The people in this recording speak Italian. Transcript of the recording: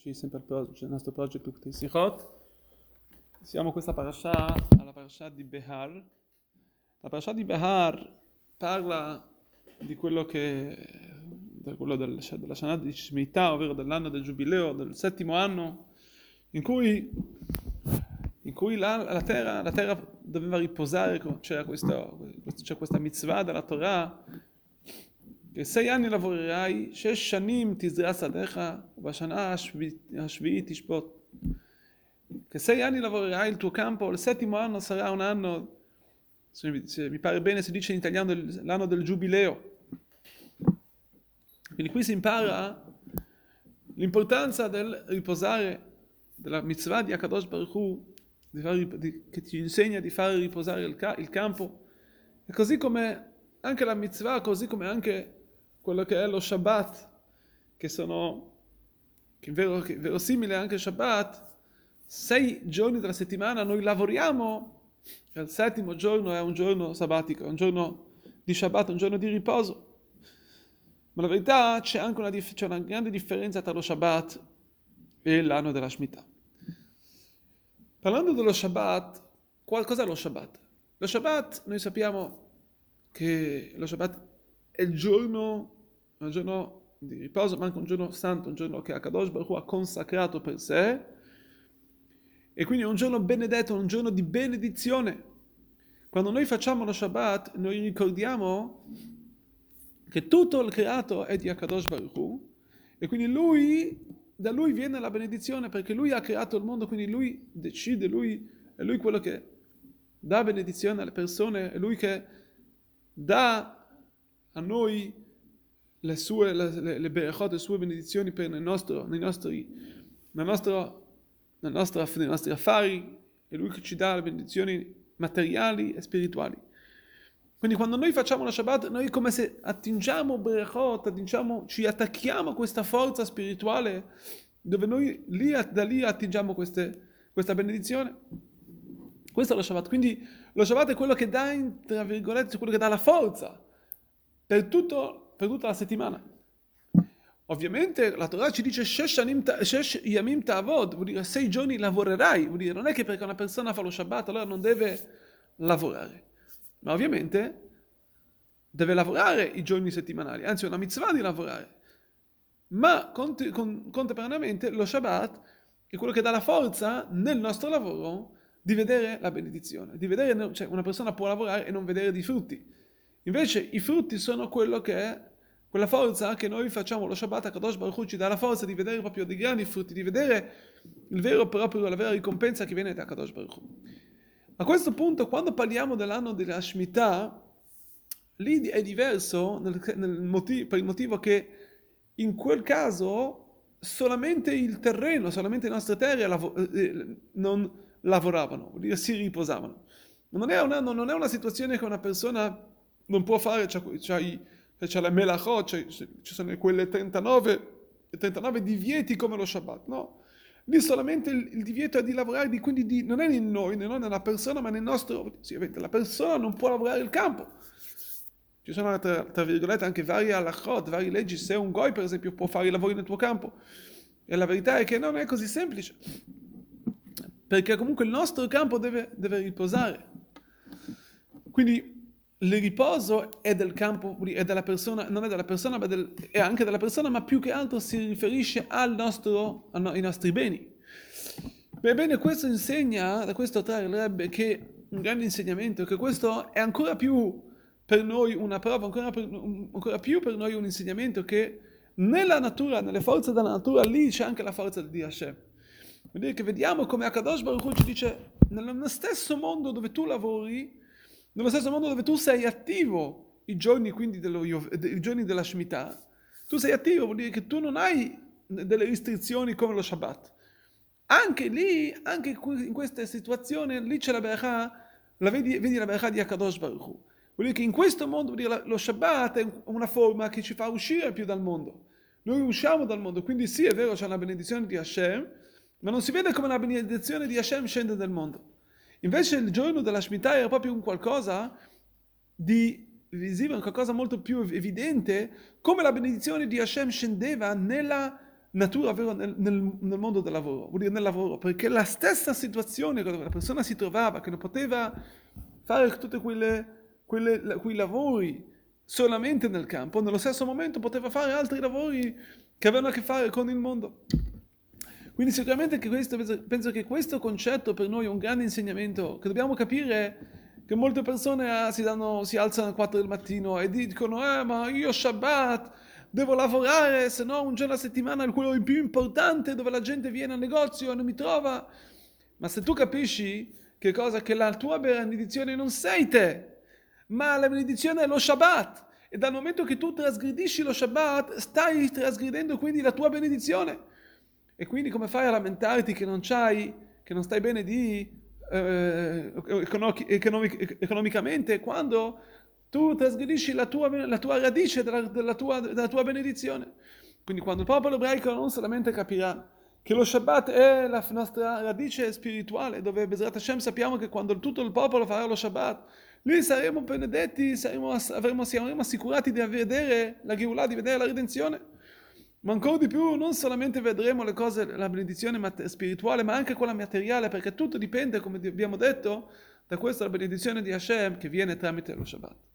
Ci sempre al, pro- il nostro project Ukti Sichot. Siamo questa parasha, alla parasha di Behar. La parasha di Behar parla di quello che quello del, della Shana di Shemitah, ovvero dell'anno del giubileo, del settimo anno, in cui, in cui la, la, terra, doveva riposare, c'era questa mitzvah della Torah che sei anni lavorerai, שש שנים תזרע שדיך, ובשנה השביעית תשבות. Che sei anni lavorerai il tuo campo, il settimo anno sarà un anno, se, se mi pare bene si dice in italiano, del, l'anno del giubileo. Quindi qui si impara l'importanza del riposare, della mitzvah di Akadosh Baruch Hu, di far, di, che ti insegna di fare riposare il, il campo. E così come anche la mitzvah, così come anche quello che è lo Shabbat, che sono, che vero, che verosimile anche il Shabbat, sei giorni della settimana noi lavoriamo, il settimo giorno è un giorno sabbatico, è un giorno di Shabbat, un giorno di riposo. Ma la verità c'è anche una, c'è una grande differenza tra lo Shabbat e l'anno della Shemitah. Parlando dello Shabbat, cos'è lo Shabbat? Lo Shabbat, noi sappiamo che lo Shabbat è il giorno, un giorno di riposo, ma anche un giorno santo, un giorno che Akadosh Baruch ha consacrato per sé, e quindi è un giorno benedetto, un giorno di benedizione. Quando noi facciamo lo Shabbat, noi ricordiamo che tutto il creato è di Akadosh Baruch Hu, e quindi lui, da lui viene la benedizione, perché lui ha creato il mondo, quindi lui decide, lui, è lui quello che dà benedizione alle persone, è lui che dà a noi le sue, le, le berechot, le sue benedizioni per nel nostro, nei nostri, nel nostro, nel nostro, nei nostri affari, è Lui che ci dà le benedizioni materiali e spirituali. Quindi quando noi facciamo la Shabbat, noi come se attingiamo berechot, attingiamo, ci attacchiamo a questa forza spirituale, dove noi lì, da lì attingiamo queste, questa benedizione. Questo è lo Shabbat. Quindi lo Shabbat è quello che dà, tra virgolette, quello che dà la forza per, tutto, per tutta la settimana. Ovviamente la Torah ci dice Shesh Yamim Ta'avod, vuol dire sei giorni lavorerai, vuol dire non è che perché una persona fa lo Shabbat allora non deve lavorare, ma ovviamente deve lavorare i giorni settimanali, anzi è una mitzvah di lavorare, ma contemporaneamente lo Shabbat è quello che dà la forza nel nostro lavoro di vedere la benedizione, di vedere, cioè una persona può lavorare e non vedere di frutti. Invece i frutti sono quello che è quella forza che noi facciamo lo Shabbat a Kadosh Baruch Hu ci dà la forza di vedere proprio dei grandi frutti, di vedere il vero proprio, la vera ricompensa che viene da Kadosh Baruch Hu. A questo punto, quando parliamo dell'anno della Shemitah, lì è diverso nel, nel motivo, per il motivo che in quel caso solamente il terreno, solamente le nostre terre lav- eh, non lavoravano, vuol dire si riposavano. Non è, una, non è una situazione che una persona non può fare, c'è, c'è, la melachot, ci sono quelle 39, 39 divieti come lo Shabbat, no? Lì solamente il, il divieto è di lavorare, di, quindi di, non è in noi, non nella persona, ma nel nostro... Sì, la persona non può lavorare il campo. Ci sono, tra, tra virgolette, anche varie halachot, varie leggi. Se un goi, per esempio, può fare i lavori nel tuo campo. E la verità è che non è così semplice. Perché comunque il nostro campo deve, deve riposare. Quindi il riposo è del campo, è della persona, non è della persona, ma del, è anche della persona, ma più che altro si riferisce al nostro, ai nostri beni. Ebbene, questo insegna, da questo trarrebbe che un grande insegnamento, che questo è ancora più per noi una prova, ancora, per, ancora più per noi un insegnamento che nella natura, nelle forze della natura, lì c'è anche la forza di Hashem. Vuol dire che vediamo come Akadosh Baruch Hu ci dice, nello stesso mondo dove tu lavori, nello stesso modo dove tu sei attivo i giorni dello, i giorni della Shemitah, tu sei attivo, vuol dire che tu non hai delle restrizioni come lo Shabbat. Anche lì, anche in queste situazioni, lì c'è la Berachah, la vedi, vedi la Berachah di Akadosh Baruch Hu. Vuol dire che in questo mondo, dire, lo Shabbat è una forma che ci fa uscire più dal mondo. Noi usciamo dal mondo, quindi sì, è vero, c'è una benedizione di Hashem, ma non si vede come una benedizione di Hashem scende dal mondo. Invece il giorno della Shemitah era proprio un qualcosa di un qualcosa molto più evidente, come la benedizione di Hashem scendeva nella, natura, ovvero nel, nel, nel, mondo del lavoro, vuol dire nel lavoro, perché la stessa situazione dove la persona si trovava, che non poteva fare tutti quei lavori solamente nel campo, nello stesso momento poteva fare altri lavori che avevano a che fare con il mondo. Quindi sicuramente questo, penso che questo concetto per noi è un grande insegnamento, che dobbiamo capire che molte persone ah, si, danno, si alzano alle 4 del mattino e dicono, eh ma io Shabbat devo lavorare, se no un giorno a settimana è quello più importante dove la gente viene al negozio e non mi trova. Ma se tu capisci che cosa? Che la tua benedizione non sei te, ma la benedizione è lo Shabbat. E dal momento che tu trasgredisci lo Shabbat, stai trasgredendo quindi la tua benedizione. E quindi come fai a lamentarti che non c'hai, che non stai bene di, eh, economic, economicamente quando tu trasgredisci la tua, la tua radice della, della, tua, della tua benedizione. Quindi quando il popolo ebraico non solamente capirà che lo Shabbat è la nostra radice spirituale, dove Bezrat Hashem sappiamo che quando tutto il popolo farà lo Shabbat, lì saremo benedetti, saremo, avremo, saremo assicurati di vedere la Geulah, di vedere la redenzione. Ma ancora di più, non solamente vedremo le cose, la benedizione spirituale, ma anche quella materiale, perché tutto dipende, come abbiamo detto, da questa benedizione di Hashem che viene tramite lo Shabbat.